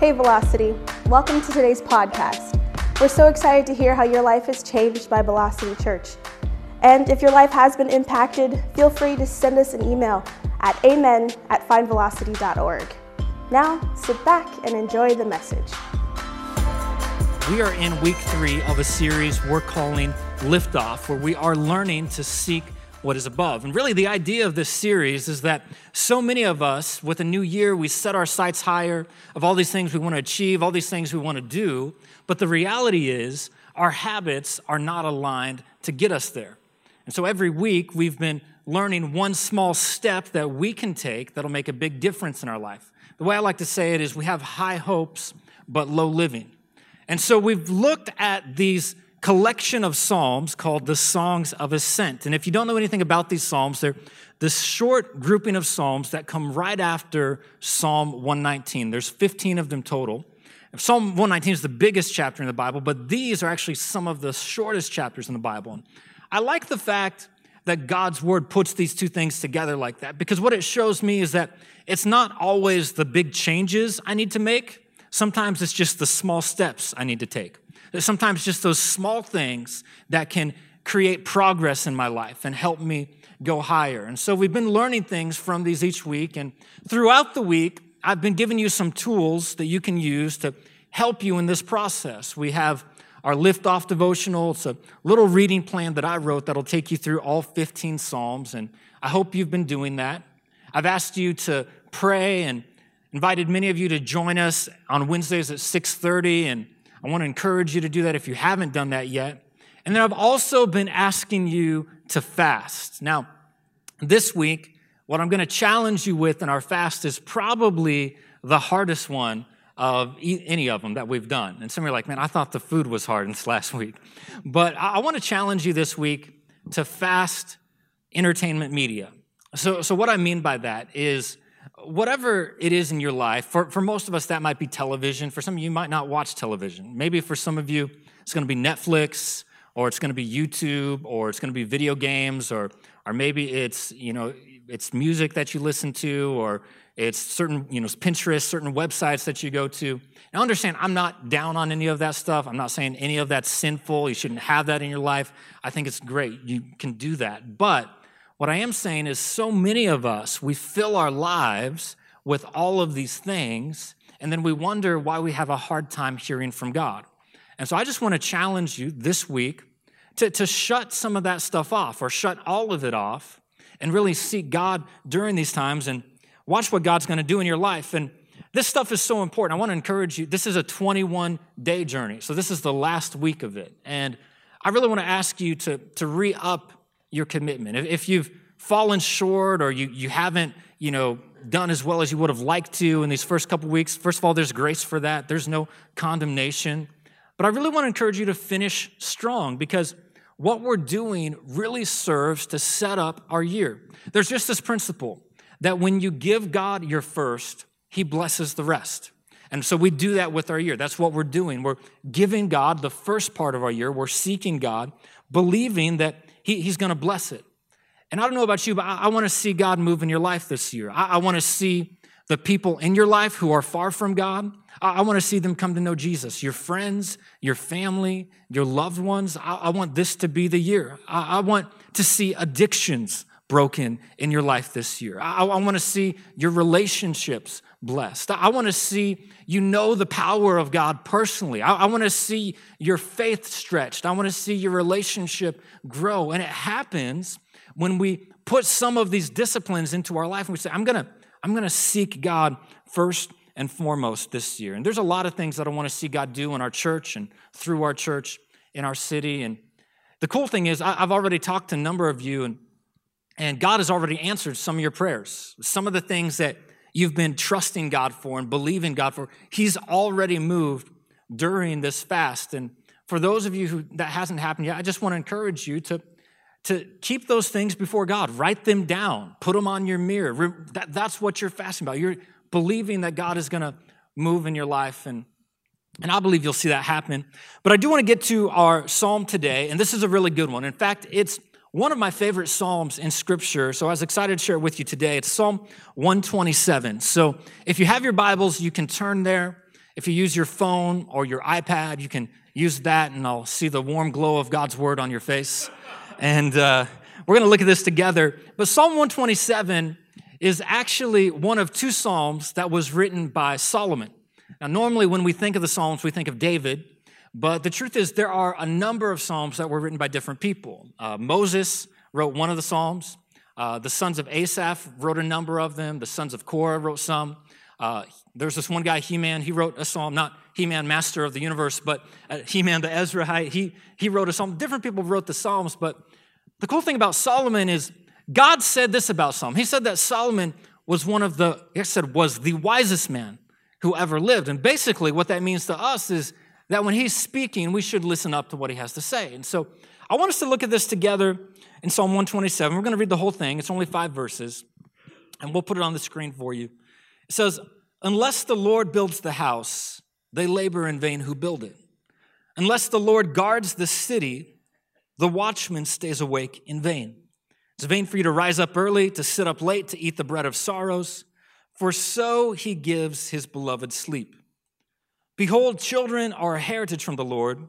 Hey, Velocity. Welcome to today's podcast. We're so excited to hear how your life is changed by Velocity Church. And if your life has been impacted, feel free to send us an email at amen at findvelocity.org. Now, sit back and enjoy the message. We are in week three of a series we're calling Liftoff, where we are learning to seek what is above. And really, the idea of this series is that so many of us, with a new year, we set our sights higher of all these things we want to achieve, all these things we want to do. But the reality is, our habits are not aligned to get us there. And so every week, we've been learning one small step that we can take that'll make a big difference in our life. The way I like to say it is we have high hopes, but low living. And so we've looked at these collection of psalms called the Songs of Ascent. And if you don't know anything about these psalms, they're this short grouping of psalms that come right after Psalm 119. There's 15 of them total. Psalm 119 is the biggest chapter in the Bible, but these are actually some of the shortest chapters in the Bible. I like the fact that God's word puts these two things together like that because what it shows me is that it's not always the big changes I need to make. Sometimes it's just the small steps I need to take. Sometimes just those small things that can create progress in my life and help me go higher. And so we've been learning things from these each week. And throughout the week, I've been giving you some tools that you can use to help you in this process. We have our lift off devotional. It's a little reading plan that I wrote that'll take you through all 15 Psalms. And I hope you've been doing that. I've asked you to pray and invited many of you to join us on Wednesdays at 6:30 and I want to encourage you to do that if you haven't done that yet. And then I've also been asking you to fast. Now, this week, what I'm going to challenge you with in our fast is probably the hardest one of any of them that we've done. And some are like, man, I thought the food was hard this last week. But I want to challenge you this week to fast entertainment media. So, so what I mean by that is whatever it is in your life, for, for most of us, that might be television. For some of you, might not watch television. Maybe for some of you, it's going to be Netflix, or it's going to be YouTube, or it's going to be video games, or, or maybe it's, you know, it's music that you listen to, or it's certain, you know, Pinterest, certain websites that you go to. Now, understand, I'm not down on any of that stuff. I'm not saying any of that's sinful. You shouldn't have that in your life. I think it's great. You can do that. But what I am saying is, so many of us, we fill our lives with all of these things, and then we wonder why we have a hard time hearing from God. And so I just want to challenge you this week to, to shut some of that stuff off or shut all of it off and really seek God during these times and watch what God's going to do in your life. And this stuff is so important. I want to encourage you. This is a 21 day journey. So this is the last week of it. And I really want to ask you to, to re up your commitment. If you've fallen short or you, you haven't, you know, done as well as you would have liked to in these first couple weeks, first of all, there's grace for that. There's no condemnation. But I really want to encourage you to finish strong because what we're doing really serves to set up our year. There's just this principle that when you give God your first, He blesses the rest. And so we do that with our year. That's what we're doing. We're giving God the first part of our year. We're seeking God, believing that he, He's going to bless it. And I don't know about you, but I, I want to see God move in your life this year. I, I want to see the people in your life who are far from God. I, I want to see them come to know Jesus. Your friends, your family, your loved ones. I, want this to be the year. I, want to see addictions broken in your life this year. I, I want to see your relationships blessed. I want to see you know the power of God personally. I, I want to see your faith stretched. I want to see your relationship grow. And it happens when we put some of these disciplines into our life and we say, I'm going to I'm going to seek God first and foremost this year. And there's a lot of things that I want to see God do in our church and through our church in our city. And the cool thing is, I've already talked to a number of you, and, and God has already answered some of your prayers. Some of the things that you've been trusting God for and believing God for, He's already moved during this fast. And for those of you who that hasn't happened yet, I just want to encourage you to, to keep those things before God. Write them down, put them on your mirror. That, that's what you're fasting about. You're believing that God is going to move in your life. And, and I believe you'll see that happen. But I do want to get to our psalm today, and this is a really good one. In fact, it's one of my favorite Psalms in Scripture, so I was excited to share it with you today. It's Psalm 127. So if you have your Bibles, you can turn there. if you use your phone or your iPad, you can use that and I'll see the warm glow of God's word on your face. And uh, we're going to look at this together. But Psalm 127 is actually one of two Psalms that was written by Solomon. Now, normally when we think of the Psalms, we think of David, but the truth is there are a number of Psalms that were written by different people. Uh, Moses wrote one of the Psalms. Uh, the sons of Asaph wrote a number of them. The sons of Korah wrote some. Uh, there's this one guy, He-Man, he wrote a psalm, not He-Man, master of the universe, but uh, He-Man the Ezrahite, he, he wrote a psalm. Different people wrote the psalms, but the cool thing about Solomon is God said this about Solomon. He said that Solomon was one of the, he said, was the wisest man who ever lived. And basically what that means to us is that when he's speaking, we should listen up to what he has to say. And so I want us to look at this together in Psalm 127. We're going to read the whole thing. It's only five verses, and we'll put it on the screen for you. It says, Unless the Lord builds the house, they labor in vain who build it. Unless the Lord guards the city, the watchman stays awake in vain. It's vain for you to rise up early, to sit up late, to eat the bread of sorrows, for so he gives his beloved sleep. Behold, children are a heritage from the Lord.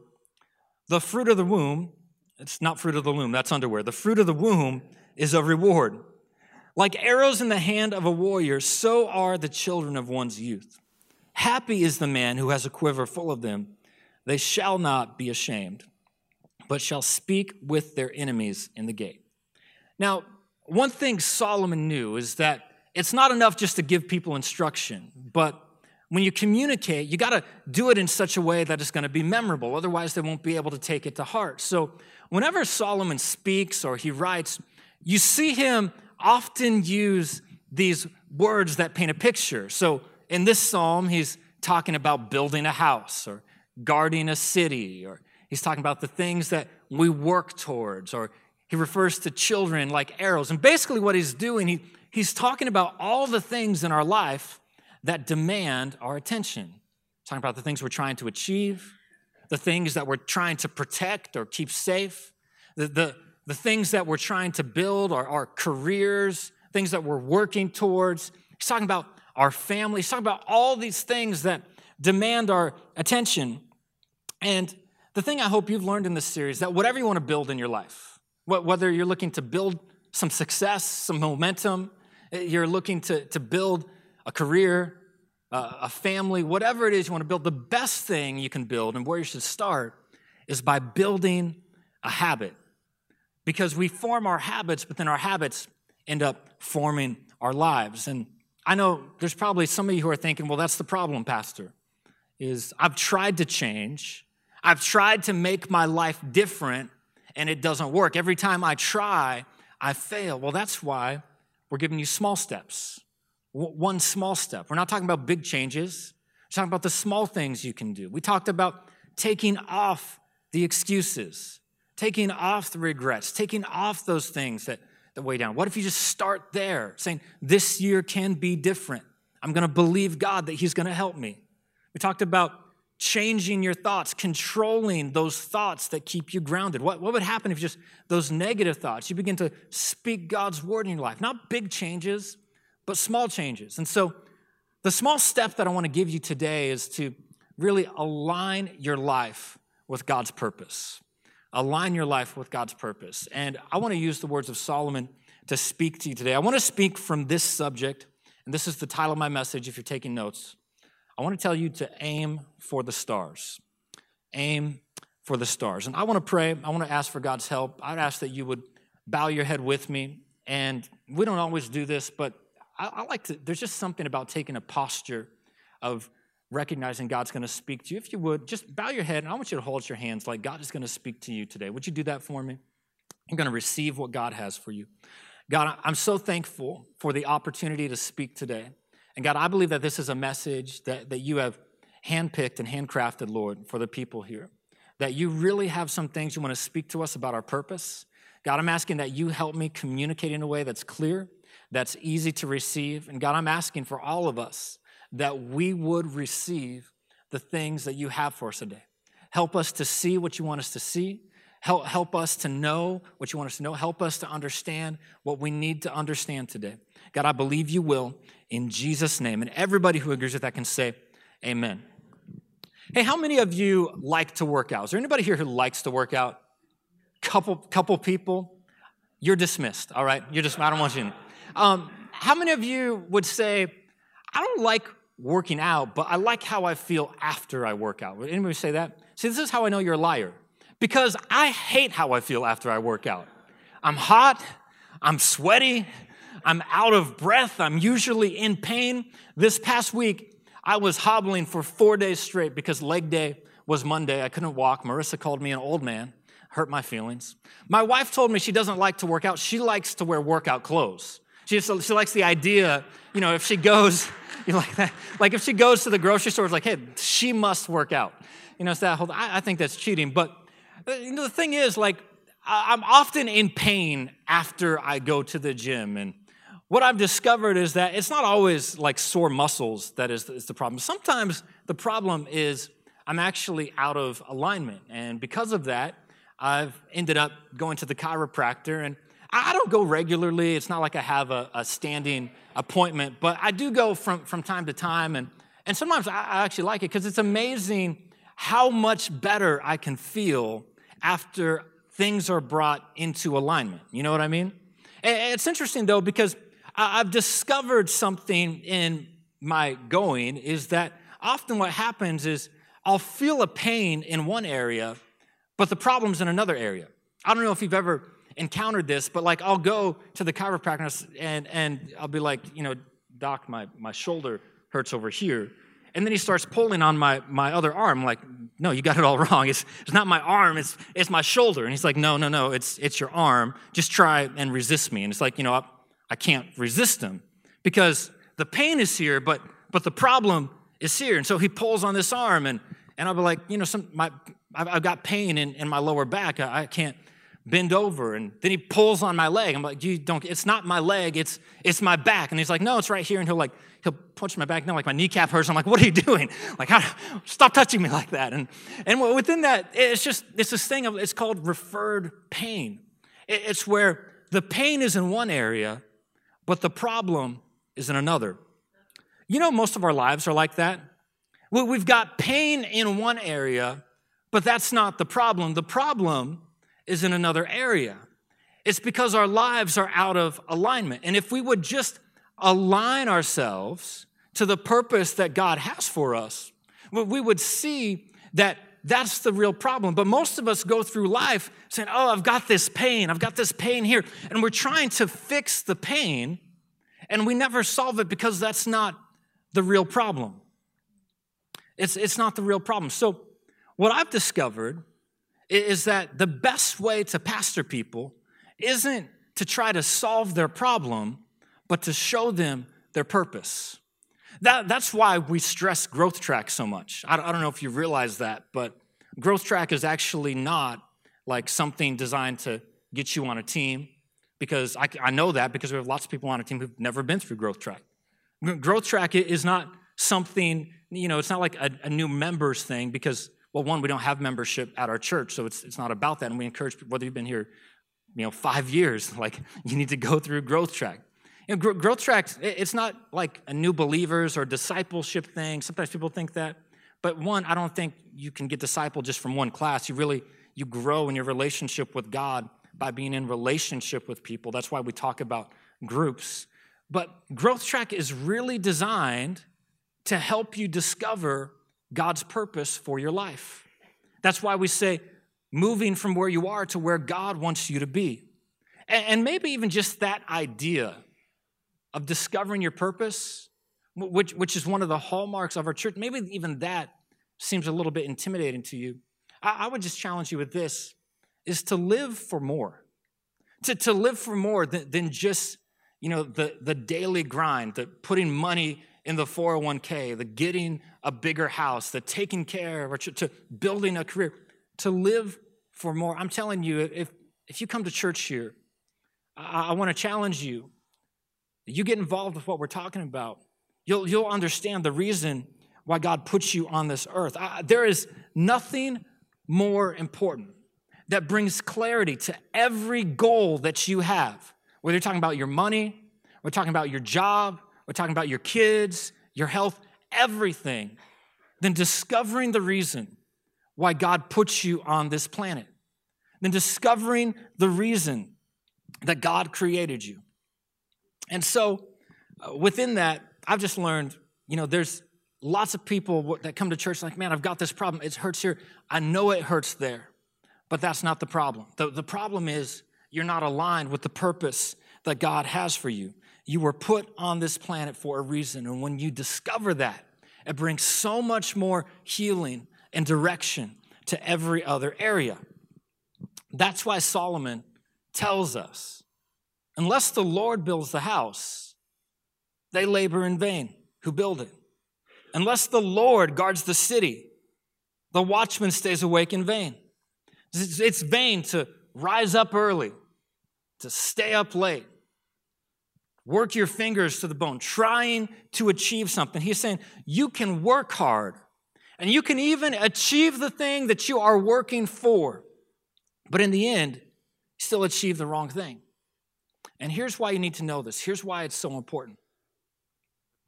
The fruit of the womb, it's not fruit of the womb, that's underwear. The fruit of the womb is a reward. Like arrows in the hand of a warrior, so are the children of one's youth. Happy is the man who has a quiver full of them. They shall not be ashamed, but shall speak with their enemies in the gate. Now, one thing Solomon knew is that it's not enough just to give people instruction, but when you communicate, you got to do it in such a way that it's going to be memorable. Otherwise, they won't be able to take it to heart. So, whenever Solomon speaks or he writes, you see him often use these words that paint a picture. So in this psalm, he's talking about building a house or guarding a city, or he's talking about the things that we work towards, or he refers to children like arrows. And basically, what he's doing, he, he's talking about all the things in our life that demand our attention. talking about the things we're trying to achieve, the things that we're trying to protect or keep safe, the, the, the things that we're trying to build, our, our careers, things that we're working towards. He's talking about our family. He's talking about all these things that demand our attention. And the thing I hope you've learned in this series that whatever you want to build in your life, whether you're looking to build some success, some momentum, eh, you're looking to, to build a career, a family, whatever it is you want to build, the best thing you can build and where you should start is by building a habit because we form our habits, but then our habits end up forming our lives. And I know there's probably some of you who are thinking, well, that's the problem, Pastor, is I've tried to change. I've tried to make my life different and it doesn't work. Every time I try, I fail. Well, that's why we're giving you small steps. One small step. We're not talking about big changes. We're talking about the small things you can do. We talked about taking off the excuses taking off the regrets, taking off those things that, that weigh down. What if you just start there, saying, This year can be different? I'm going to believe God that He's going to help me. We talked about changing your thoughts, controlling those thoughts that keep you grounded. What, what would happen if just those negative thoughts, you begin to speak God's word in your life? Not big changes, but small changes. And so, the small step that I want to give you today is to really align your life with God's purpose align your life with God's purpose. And I want to use the words of Solomon to speak to you today. I want to speak from this subject, and this is the title of my message if you're taking notes. I want to tell you to aim for the stars. Aim for the stars. And I want to pray. I want to ask for God's help. I'd ask that you would bow your head with me. And we don't always do this, but I, I like to, there's just something about taking a posture of recognizing God's going to speak to you. If you would, just bow your head and I want you to hold your hands like God is going to speak to you today. Would you do that for me? I'm going to receive what God has for you. God, I'm so thankful for the opportunity to speak today. And God, I believe that this is a message that, that you have handpicked and handcrafted, Lord, for the people here. That you really have some things you want to speak to us about our purpose. God, I'm asking that you help me communicate in a way that's clear, that's easy to receive. And God, I'm asking for all of us that we would receive the things that you have for us today. Help us to see what you want us to see. Help, help us to know what you want us to know. Help us to understand what we need to understand today. God, I believe you will in Jesus' name. And everybody who agrees with that can say, Amen. Hey, how many of you like to work out? Is there anybody here who likes to work out? Couple, couple people. You're dismissed. All right, you're just. I don't want you. Um, how many of you would say, I don't like working out, but I like how I feel after I work out? Would anybody say that? See, this is how I know you're a liar. Because I hate how I feel after I work out. I'm hot, I'm sweaty, I'm out of breath, I'm usually in pain. This past week, I was hobbling for four days straight because leg day was Monday. I couldn't walk. Marissa called me an old man, hurt my feelings. My wife told me she doesn't like to work out, she likes to wear workout clothes. She, just, she likes the idea, you know, if she goes, you like that, like if she goes to the grocery store, it's like, hey, she must work out. You know, it's that whole, I, I think that's cheating. But uh, you know, the thing is, like, I'm often in pain after I go to the gym. And what I've discovered is that it's not always like sore muscles that is, is the problem. Sometimes the problem is I'm actually out of alignment. And because of that, I've ended up going to the chiropractor. And I don't go regularly. It's not like I have a, a standing appointment, but I do go from, from time to time. And, and sometimes I, I actually like it because it's amazing how much better I can feel after things are brought into alignment. You know what I mean? It's interesting though, because I've discovered something in my going is that often what happens is I'll feel a pain in one area, but the problem's in another area. I don't know if you've ever encountered this, but like I'll go to the chiropractor and, and I'll be like, you know, doc, my, my shoulder hurts over here. And then he starts pulling on my, my other arm. Like, no, you got it all wrong. It's, it's not my arm, it's, it's my shoulder. And he's like, no, no, no, it's, it's your arm. Just try and resist me. And it's like, you know, I, I can't resist him because the pain is here, but, but the problem is here. And so he pulls on this arm, and, and I'll be like, you know, some, my, I've got pain in, in my lower back. I, I can't bend over. And then he pulls on my leg. I'm like, you don't, it's not my leg, it's, it's my back. And he's like, no, it's right here. And he'll like, he'll punch my back. No, like my kneecap hurts. I'm like, what are you doing? Like, how, stop touching me like that. And, and within that, it's just, it's this thing of, it's called referred pain. It's where the pain is in one area, but the problem is in another. You know, most of our lives are like that. We've got pain in one area, but that's not the problem. The problem is in another area. It's because our lives are out of alignment. And if we would just align ourselves to the purpose that God has for us, we would see that that's the real problem. But most of us go through life saying, Oh, I've got this pain, I've got this pain here. And we're trying to fix the pain, and we never solve it because that's not the real problem. It's, it's not the real problem. So, what I've discovered is that the best way to pastor people isn't to try to solve their problem, but to show them their purpose. That, that's why we stress growth track so much. I, I don't know if you realize that, but growth track is actually not like something designed to get you on a team, because I, I know that because we have lots of people on a team who've never been through growth track. Growth track is not something, you know, it's not like a, a new members thing because well, one, we don't have membership at our church, so it's, it's not about that. And we encourage people, whether you've been here, you know, five years, like you need to go through growth track. You know, growth track, it's not like a new believers or discipleship thing. Sometimes people think that. But one, I don't think you can get discipled just from one class. You really, you grow in your relationship with God by being in relationship with people. That's why we talk about groups. But growth track is really designed to help you discover God's purpose for your life. That's why we say moving from where you are to where God wants you to be. And maybe even just that idea of discovering your purpose, which, which is one of the hallmarks of our church, maybe even that seems a little bit intimidating to you. I, I would just challenge you with this is to live for more. To, to live for more than, than just, you know, the, the daily grind, the putting money in the 401k, the getting a bigger house, the taking care of, or to building a career, to live for more. I'm telling you, if, if you come to church here, I, I want to challenge you. You get involved with what we're talking about, you'll, you'll understand the reason why God puts you on this earth. I, there is nothing more important that brings clarity to every goal that you have, whether you're talking about your money, we're talking about your job, we're talking about your kids, your health, everything. Then discovering the reason why God puts you on this planet, Then discovering the reason that God created you. And so, uh, within that, I've just learned, you know, there's lots of people that come to church like, man, I've got this problem. It hurts here. I know it hurts there, but that's not the problem. The, the problem is you're not aligned with the purpose that God has for you. You were put on this planet for a reason. And when you discover that, it brings so much more healing and direction to every other area. That's why Solomon tells us unless the Lord builds the house, they labor in vain who build it. Unless the Lord guards the city, the watchman stays awake in vain. It's vain to rise up early, to stay up late, work your fingers to the bone, trying to achieve something. He's saying you can work hard and you can even achieve the thing that you are working for, but in the end, still achieve the wrong thing. And here's why you need to know this. Here's why it's so important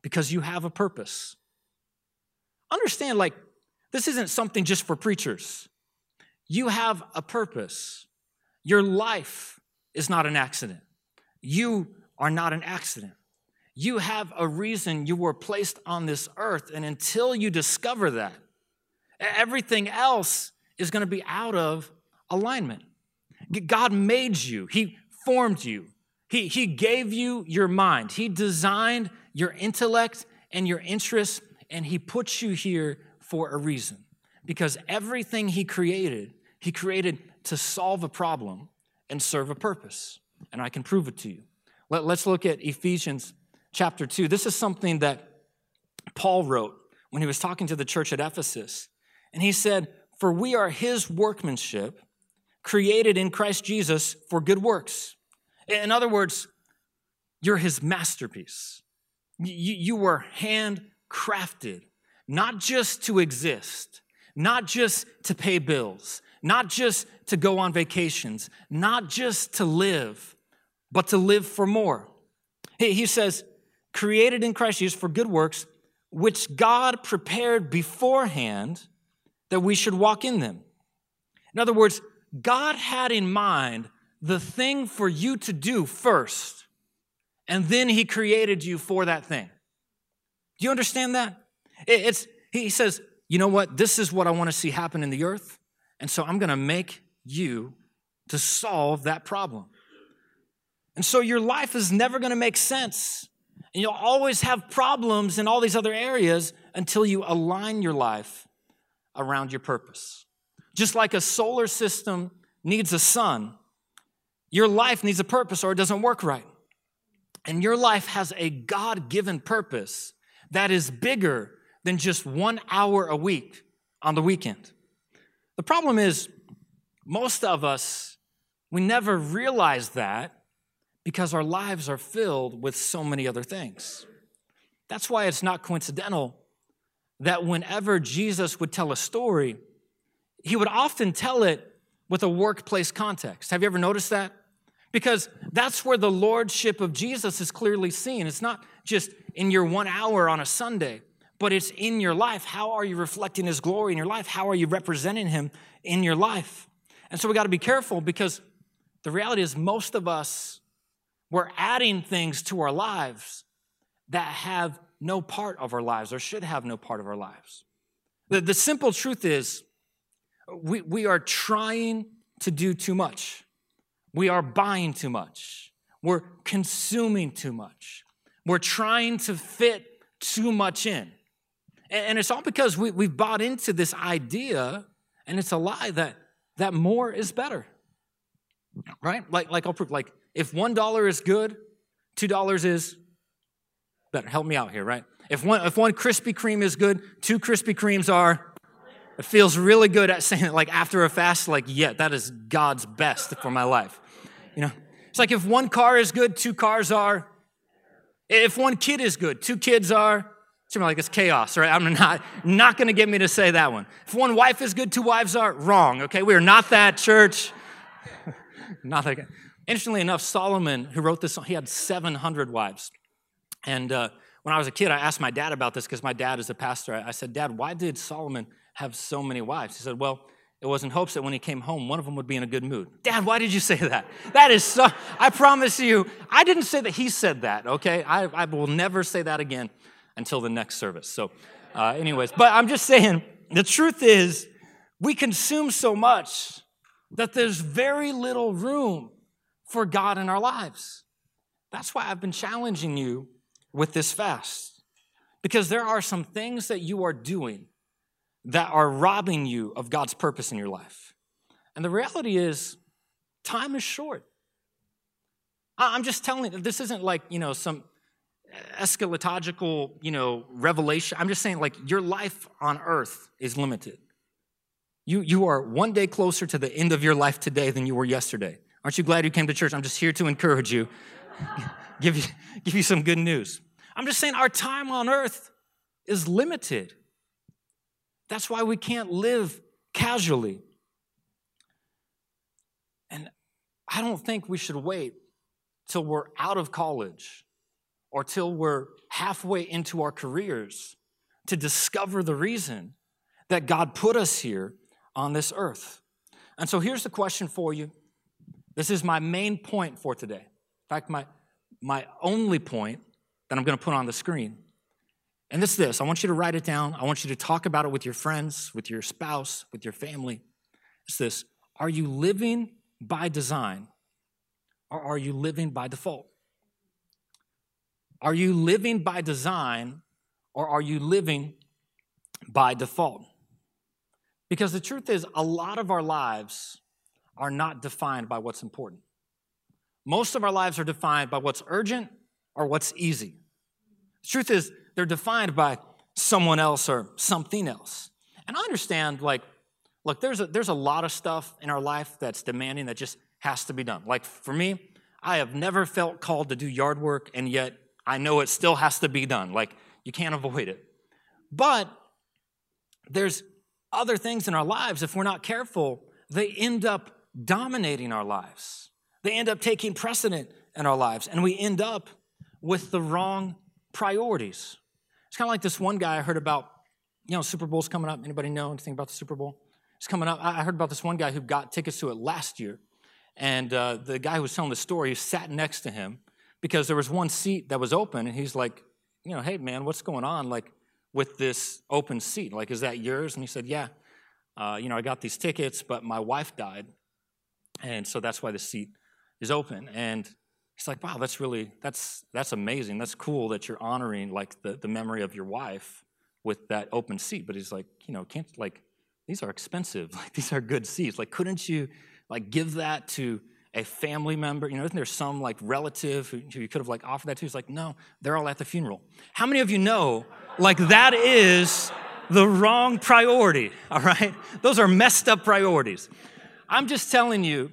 because you have a purpose. Understand, like, this isn't something just for preachers. You have a purpose. Your life is not an accident. You are not an accident. You have a reason you were placed on this earth. And until you discover that, everything else is going to be out of alignment. God made you, He formed you, He, he gave you your mind, He designed your intellect and your interests, and He put you here for a reason. Because everything He created, He created to solve a problem and serve a purpose. And I can prove it to you. Let, us look at Ephesians chapter 2. This is something that Paul wrote when he was talking to the church at Ephesus. And he said, For we are his workmanship, created in Christ Jesus for good works. In other words, you're his masterpiece. You, you were handcrafted, not just to exist, not just to pay bills, not just to go on vacations, not just to live, but to live for more. He says, created in Christ Jesus for good works, which God prepared beforehand that we should walk in them. In other words, God had in mind the thing for you to do first, and then He created you for that thing. Do you understand that? It's, he says, you know what? This is what I want to see happen in the earth. And so I'm going to make you to solve that problem. And so your life is never going to make sense. And you'll always have problems in all these other areas until you align your life around your purpose. Just like a solar system needs a sun, your life needs a purpose or it doesn't work right. And your life has a God given purpose that is bigger than just one hour a week on the weekend. The problem is, most of us, we never realize that because our lives are filled with so many other things. That's why it's not coincidental that whenever Jesus would tell a story, he would often tell it with a workplace context. Have you ever noticed that? Because that's where the lordship of Jesus is clearly seen. It's not just in your one hour on a Sunday, but it's in your life. How are you reflecting his glory in your life? How are you representing him in your life? And so we got to be careful because the reality is, most of us we're adding things to our lives that have no part of our lives or should have no part of our lives. The, the simple truth is, we, we are trying to do too much. We are buying too much. We're consuming too much. We're trying to fit too much in. And, and it's all because we, we've bought into this idea, and it's a lie that, that more is better. Right? Like, like I'll prove, like, if $1 is good, $2 is better. Help me out here, right? If one, if one Krispy Kreme is good, two Krispy Kremes are, it feels really good at saying it like after a fast, like, yeah, that is God's best for my life. You know, it's like if one car is good, two cars are. If one kid is good, two kids are. It's like it's chaos, right? I'm not, not going to get me to say that one. If one wife is good, two wives are wrong, okay? We are not that church. Not that. Interestingly enough, Solomon, who wrote this song, he had 700 wives. And uh, When I was a kid, I asked my dad about this because my dad is a pastor. I said, Dad, why did Solomon have so many wives? He said, Well, it was in hopes that when he came home, one of them would be in a good mood. Dad, why did you say that? That is so, I promise you, I didn't say that he said that, okay? I, I will never say that again until the next service. So, uh, anyways, but I'm just saying, the truth is, we consume so much that there's very little room for God in our lives. That's why I've been challenging you with this fast. Because there are some things that you are doing that are robbing you of God's purpose in your life. And the reality is, time is short. I'm just telling you, this isn't like, you know, some eschatological, you know, revelation. I'm just saying, like, your life on earth is limited. You, you are one day closer to the end of your life today than you were yesterday. Aren't you glad you came to church? I'm just here to encourage you, give you, give you some good news. I'm just saying our time on earth is limited. That's why we can't live casually. And I don't think we should wait till we're out of college or till we're halfway into our careers to discover the reason that God put us here on this earth. And so here's the question for you this is my main point for today. In fact, my, my only point that I'm going to put on the screen. And it's this I want you to write it down. I want you to talk about it with your friends, with your spouse, with your family. It's this Are you living by design or are you living by default? Are you living by design or are you living by default? Because the truth is, a lot of our lives are not defined by what's important. Most of our lives are defined by what's urgent or what's easy. The truth is, they're defined by someone else or something else. And I understand, like, look, there's a, there's a lot of stuff in our life that's demanding that just has to be done. Like, for me, I have never felt called to do yard work, and yet I know it still has to be done. Like, you can't avoid it. But there's other things in our lives, if we're not careful, they end up dominating our lives. They end up taking precedent in our lives, and we end up with the wrong priorities. It's kind of like this one guy I heard about, you know, Super Bowl's coming up. Anybody know anything about the Super Bowl? It's coming up. I heard about this one guy who got tickets to it last year. And uh, the guy who was telling the story sat next to him because there was one seat that was open. And he's like, you know, hey, man, what's going on? Like, with this open seat. Like, is that yours? And he said, yeah. Uh, you know, I got these tickets, but my wife died. And so that's why the seat is open. And he's like, wow, that's really, that's, that's amazing. That's cool that you're honoring like the, the memory of your wife with that open seat. But he's like, you know, can't, like, these are expensive. Like, these are good seats. Like, couldn't you, like, give that to a family member? You know, isn't there some, like, relative who, you could have, like, offered that to? He's like, no, they're all at the funeral. How many of you know, like, that is the wrong priority, all right? Those are messed up priorities. I'm just telling you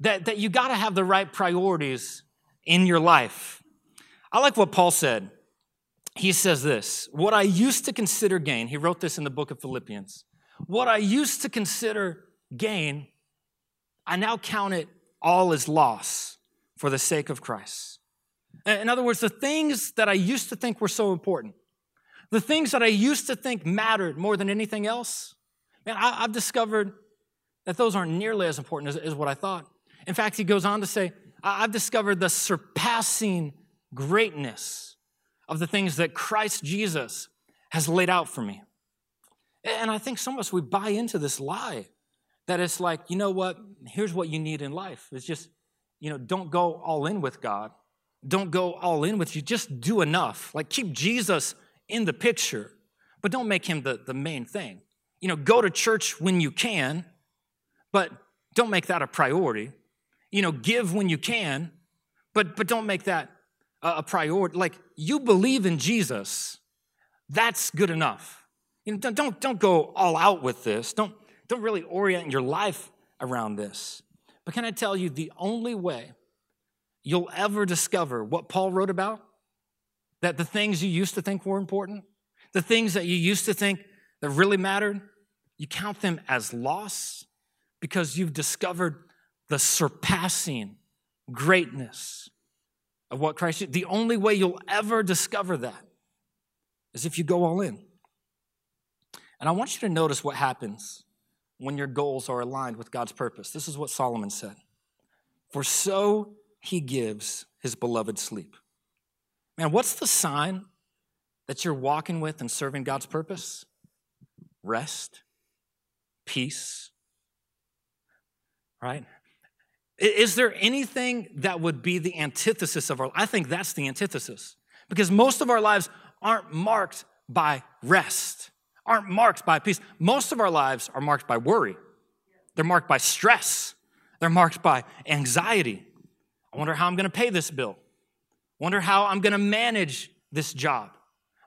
that, that you got to have the right priorities in your life. I like what Paul said. He says this What I used to consider gain, he wrote this in the book of Philippians. What I used to consider gain, I now count it all is loss for the sake of Christ. In other words, the things that I used to think were so important, the things that I used to think mattered more than anything else, man, I, have discovered that those aren't nearly as important as, as what I thought. In fact, he goes on to say, I've discovered the surpassing greatness of the things that Christ Jesus has laid out for me. And I think some of us, we buy into this lie that it's like, you know what? Here's what you need in life. It's just, you know, don't go all in with God. Don't go all in with you. Just do enough. Like, keep Jesus in the picture, but don't make him the, the main thing. You know, go to church when you can, but don't make that a priority. You know, give when you can, but, but don't make that a, a priority. Like, you believe in Jesus, that's good enough. You know, don't, don't, don't go all out with this. Don't, don't really orient your life around this. But can I tell you, the only way you'll ever discover what Paul wrote about that the things you used to think were important, the things that you used to think that really mattered, you count them as loss because you've discovered the surpassing greatness of what Christ did. The only way you'll ever discover that is if you go all in. And I want you to notice what happens when your goals are aligned with God's purpose. This is what Solomon said For so he gives his beloved sleep. Man, what's the sign that you're walking with and serving God's purpose? Rest, peace, right? Is there anything that would be the antithesis of our I think that's the antithesis. Because most of our lives aren't marked by rest, aren't marked by peace. Most of our lives are marked by worry. They're marked by stress. They're marked by anxiety. I wonder how I'm going to pay this bill. Wonder how I'm going to manage this job.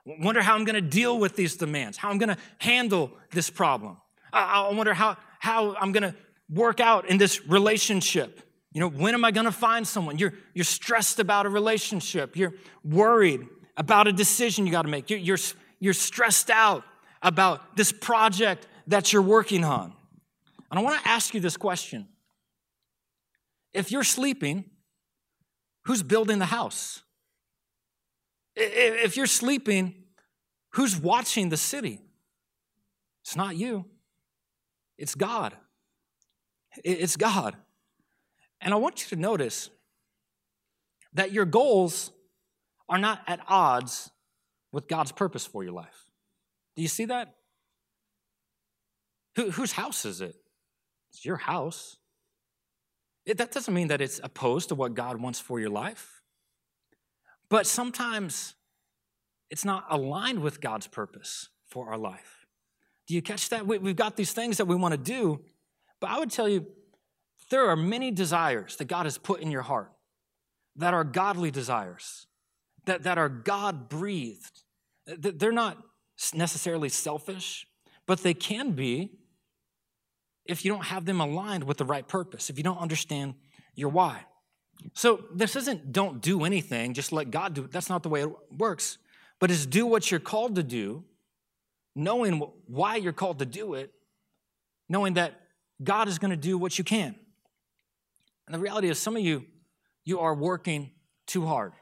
Wonder how I'm going to deal with these demands, how I'm going to handle this problem. I wonder how, how I'm going to work out in this relationship. You know, when am I going to find someone? You're, you're stressed about a relationship. You're worried about a decision you got to make. You're, you're, you're stressed out about this project that you're working on. And I want to ask you this question. If you're sleeping, who's building the house? If you're sleeping, who's watching the city? It's not you, it's God. It's God. And I want you to notice that your goals are not at odds with God's purpose for your life. Do you see that? Who, whose house is it? It's your house. It, that doesn't mean that it's opposed to what God wants for your life. But sometimes it's not aligned with God's purpose for our life. Do you catch that? We, we've got these things that we want to do, but I would tell you there are many desires that God has put in your heart that are godly desires, that, that are God breathed. They're not necessarily selfish, but they can be if you don't have them aligned with the right purpose, if you don't understand your why. So this isn't don't do anything, just let God do it. That's not the way it works. But is do what you're called to do, knowing why you're called to do it, knowing that God is going to do what you can. And the reality is, some of you, you are working too hard.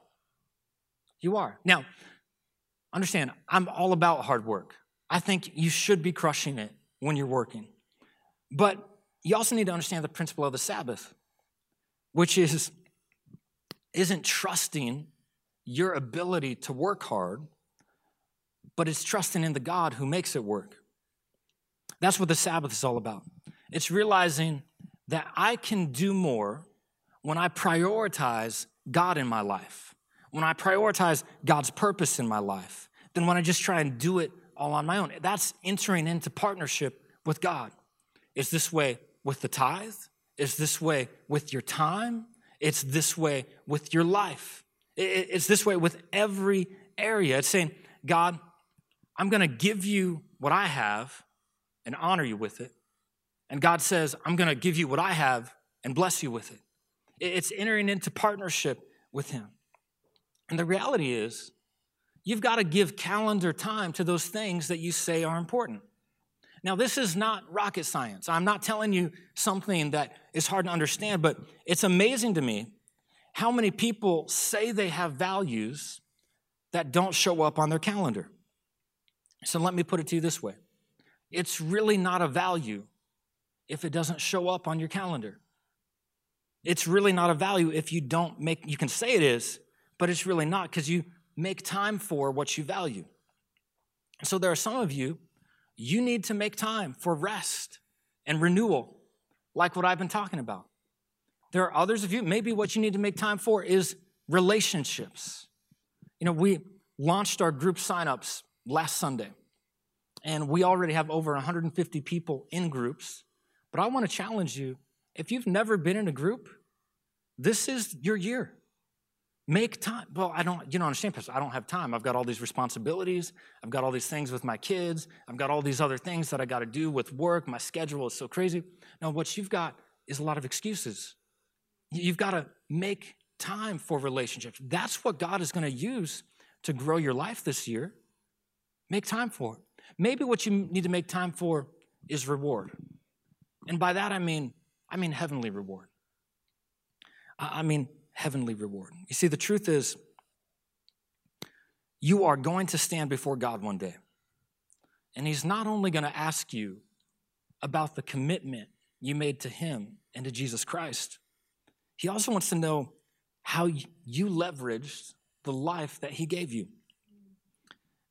You are. Now, understand, I'm all about hard work. I think you should be crushing it when you're working. But you also need to understand the principle of the Sabbath, which is isn't trusting your ability to work hard, but it's trusting in the God who makes it work. That's what the Sabbath is all about. It's realizing that I can do more when I prioritize God in my life, when I prioritize God's purpose in my life, than when I just try and do it all on my own. That's entering into partnership with God. Is this way with the tithe? Is this way with your time? It's this way with your life. It's this way with every area. It's saying, God, I'm going to give you what I have and honor you with it. And God says, I'm going to give you what I have and bless you with it. It's entering into partnership with Him. And the reality is, you've got to give calendar time to those things that you say are important. Now, this is not rocket science. I'm not telling you something that is hard to understand, but it's amazing to me how many people say they have values that don't show up on their calendar. So let me put it to you this way it's really not a value if it doesn't show up on your calendar. It's really not a value if you don't make, you can say it is, but it's really not because you make time for what you value. So there are some of you, you need to make time for rest and renewal, like what I've been talking about. There are others of you, maybe what you need to make time for is relationships. You know, we launched our group signups last Sunday, and we already have over 150 people in groups. But I want to challenge you if you've never been in a group, this is your year. Make time. Well, I don't, you don't understand, Pastor. I don't have time. I've got all these responsibilities. I've got all these things with my kids. I've got all these other things that I got to do with work. My schedule is so crazy. No, what you've got is a lot of excuses. You've got to make time for relationships. That's what God is going to use to grow your life this year. Make time for it. Maybe what you need to make time for is reward. And by that I mean I mean heavenly reward. I mean heavenly reward. You see the truth is you are going to stand before God one day. And He's not only going to ask you about the commitment you made to Him and to Jesus Christ, He also wants to know how you leveraged the life that He gave you.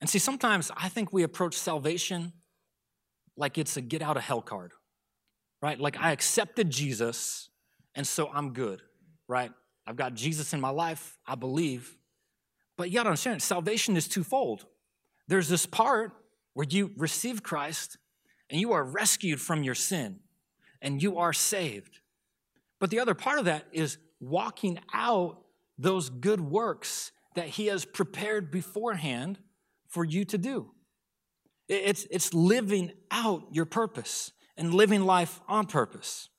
And see, sometimes I think we approach salvation like it's a get out of hell card, right? Like I accepted Jesus, and so I'm good, right? I've got Jesus in my life, I believe. But you gotta understand, salvation is twofold. There's this part where you receive Christ and you are rescued from your sin and you are saved. But the other part of that is walking out those good works that He has prepared beforehand for you to do. It's, it's living out your purpose and living life on purpose.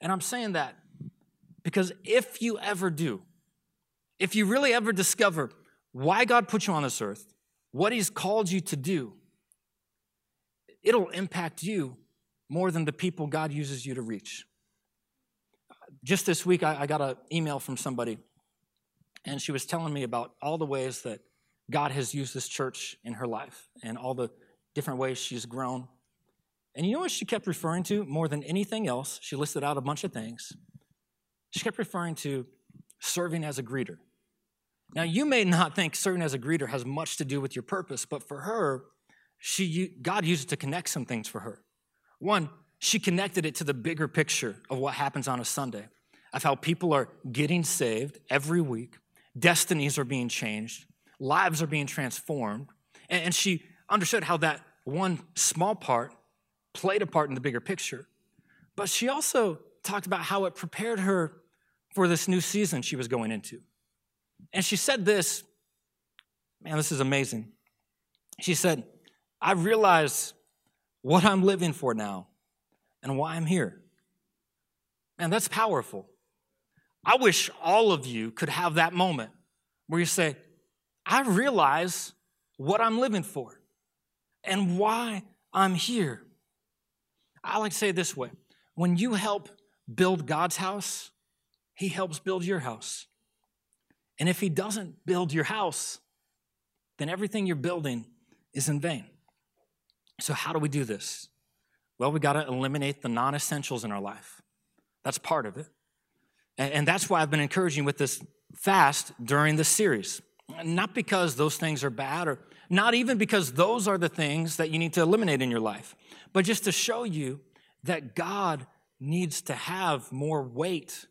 And I'm saying that because if you ever do, if you really ever discover why God put you on this earth, what He's called you to do, it'll impact you more than the people God uses you to reach. Just this week, I, got an email from somebody, and she was telling me about all the ways that God has used this church in her life and all the different ways she's grown. And you know what she kept referring to more than anything else? She listed out a bunch of things. She kept referring to serving as a greeter. Now, you may not think serving as a greeter has much to do with your purpose, but for her, she, God used it to connect some things for her. One, she connected it to the bigger picture of what happens on a Sunday, of how people are getting saved every week, destinies are being changed, lives are being transformed. And she understood how that one small part played a part in the bigger picture. But she also talked about how it prepared her for this new season she was going into. And she said this man, this is amazing. She said, I realize what I'm living for now and why I'm here. And that's powerful. I wish all of you could have that moment where you say, I realize what I'm living for and why I'm here. I like to say it this way when you help build God's house, He helps build your house. And if He doesn't build your house, then everything you're building is in vain. So, how do we do this? Well, we got to eliminate the non essentials in our life. That's part of it. And that's why I've been encouraging with this fast during this series. Not because those things are bad or not even because those are the things that you need to eliminate in your life, but just to show you that God needs to have more weight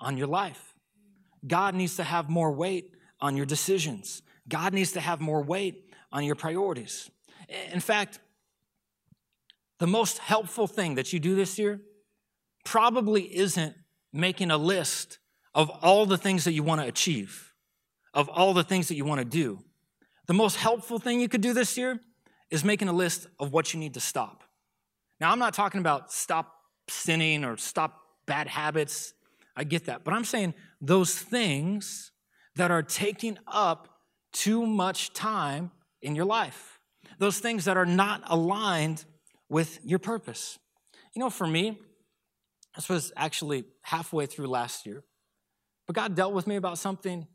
on your life. God needs to have more weight on your decisions. God needs to have more weight on your priorities. In fact, the most helpful thing that you do this year probably isn't making a list of all the things that you want to achieve of all the things that you want to do. The most helpful thing you could do this year is making a list of what you need to stop. Now, I'm not talking about stop sinning or stop bad habits. I get that. But I'm saying those things that are taking up too much time in your life, those things that are not aligned with your purpose. You know, for me, this was actually halfway through last year, but God dealt with me about something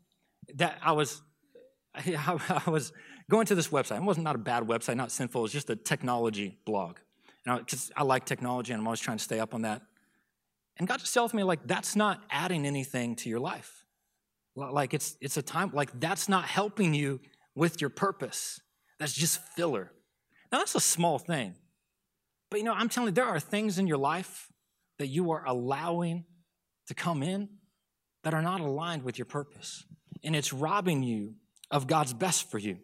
that I was, I, was going to this website. It wasn't not a bad website, not sinful. It was just a technology blog. Because I, I like technology and I'm always trying to stay up on that. And God just tells me, like, that's not adding anything to your life. Like, it's, it's a time, like, that's not helping you with your purpose. That's just filler. Now, that's a small thing. But, you know, I'm telling you, there are things in your life that you are allowing to come in that are not aligned with your purpose and it's robbing you of God's best for you.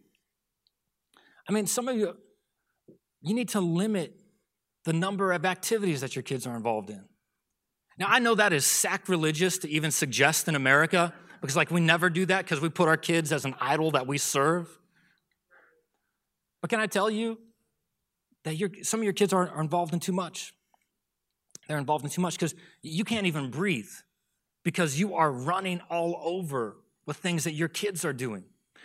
I mean, some of you, you need to limit the number of activities that your kids are involved in. Now, I know that is sacrilegious to even suggest in America because, like, we never do that because we put our kids as an idol that we serve. But can I tell you that some of your kids are, are involved in too much? They're involved in too much because you can't even breathe because you are running all over with things that your kids are doing.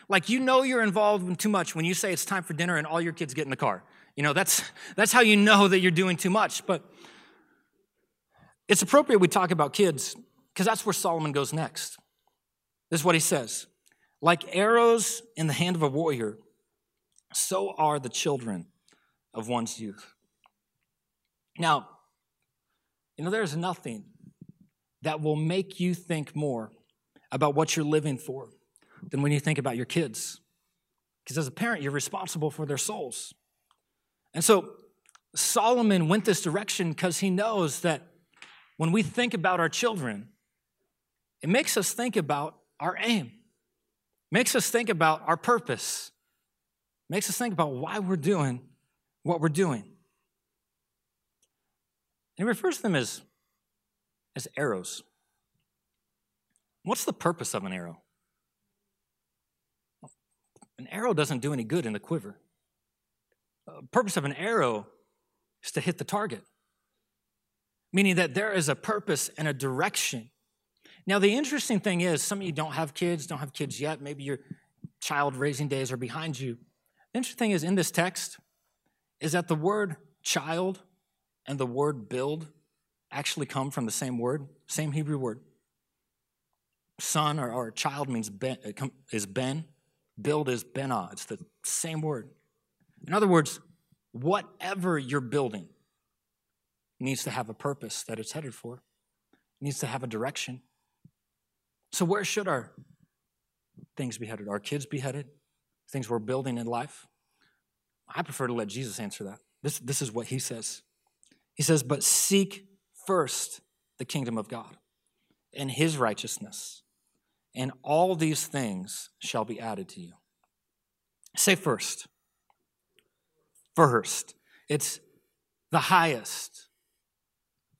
Like you know you're involved in too much when you say it's time for dinner and all your kids get in the car. You know, that's that's how you know that you're doing too much. But it's appropriate we talk about kids because that's where Solomon goes next. This is what he says. Like arrows in the hand of a warrior, so are the children of one's youth. Now, you know, there's nothing that will make you think more about what you're living for than when you think about your kids. Because as a parent, you're responsible for their souls. And so Solomon went this direction because he knows that when we think about our children, it makes us think about our aim, makes us think about our purpose, makes us think about why we're doing what we're doing. And he refers to them as, as arrows. What's the purpose of an arrow? An arrow doesn't do any good in the quiver. The purpose of an arrow is to hit the target, meaning that there is a purpose and a direction. Now, the interesting thing is, some of you don't have kids, don't have kids yet. Maybe your child raising days are behind you. The interesting thing is, in this text, is that the word child and the word build actually come from the same word, same Hebrew word. Son or, or child means ben, is Ben, build is benah. It's the same word. In other words, whatever you're building needs to have a purpose that it's headed for, it needs to have a direction. So, where should our things be headed? Our kids be headed? Things we're building in life? I prefer to let Jesus answer that. This, this is what he says. He says, But seek first the kingdom of God and his righteousness, and all these things shall be added to you. Say first. First. It's the highest,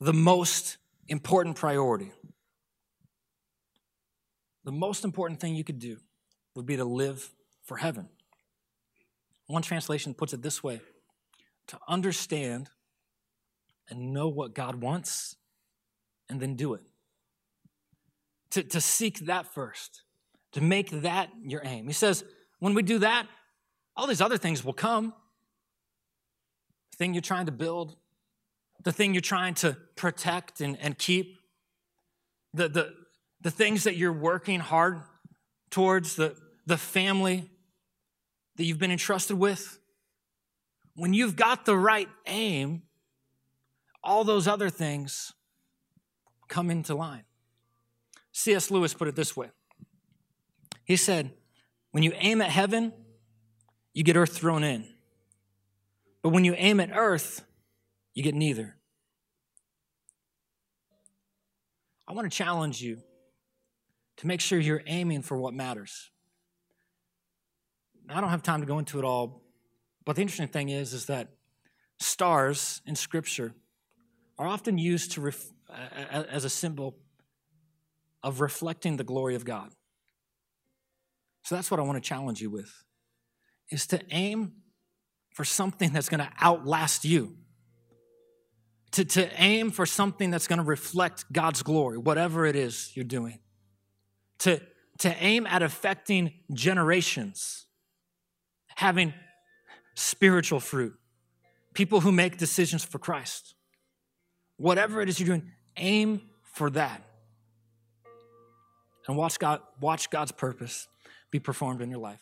the most important priority. The most important thing you could do would be to live for heaven. One translation puts it this way to understand and know what God wants and then do it. To, to seek that first, to make that your aim. He says, when we do that, all these other things will come. The thing you're trying to build, the thing you're trying to protect and, and keep, the, the, the things that you're working hard towards, the, the family that you've been entrusted with. When you've got the right aim, all those other things come into line. C.S. Lewis put it this way He said, When you aim at heaven, you get earth thrown in. But when you aim at earth, you get neither. I want to challenge you to make sure you're aiming for what matters. I don't have time to go into it all, but the interesting thing is, is that stars in Scripture are often used to ref, as a symbol of reflecting the glory of God. So that's what I want to challenge you with is to aim for something that's going to outlast you. To, to aim for something that's going to reflect God's glory, whatever it is you're doing. To, to aim at affecting generations, having spiritual fruit, people who make decisions for Christ. Whatever it is you're doing, aim for that. And watch God, watch God's purpose be performed in your life.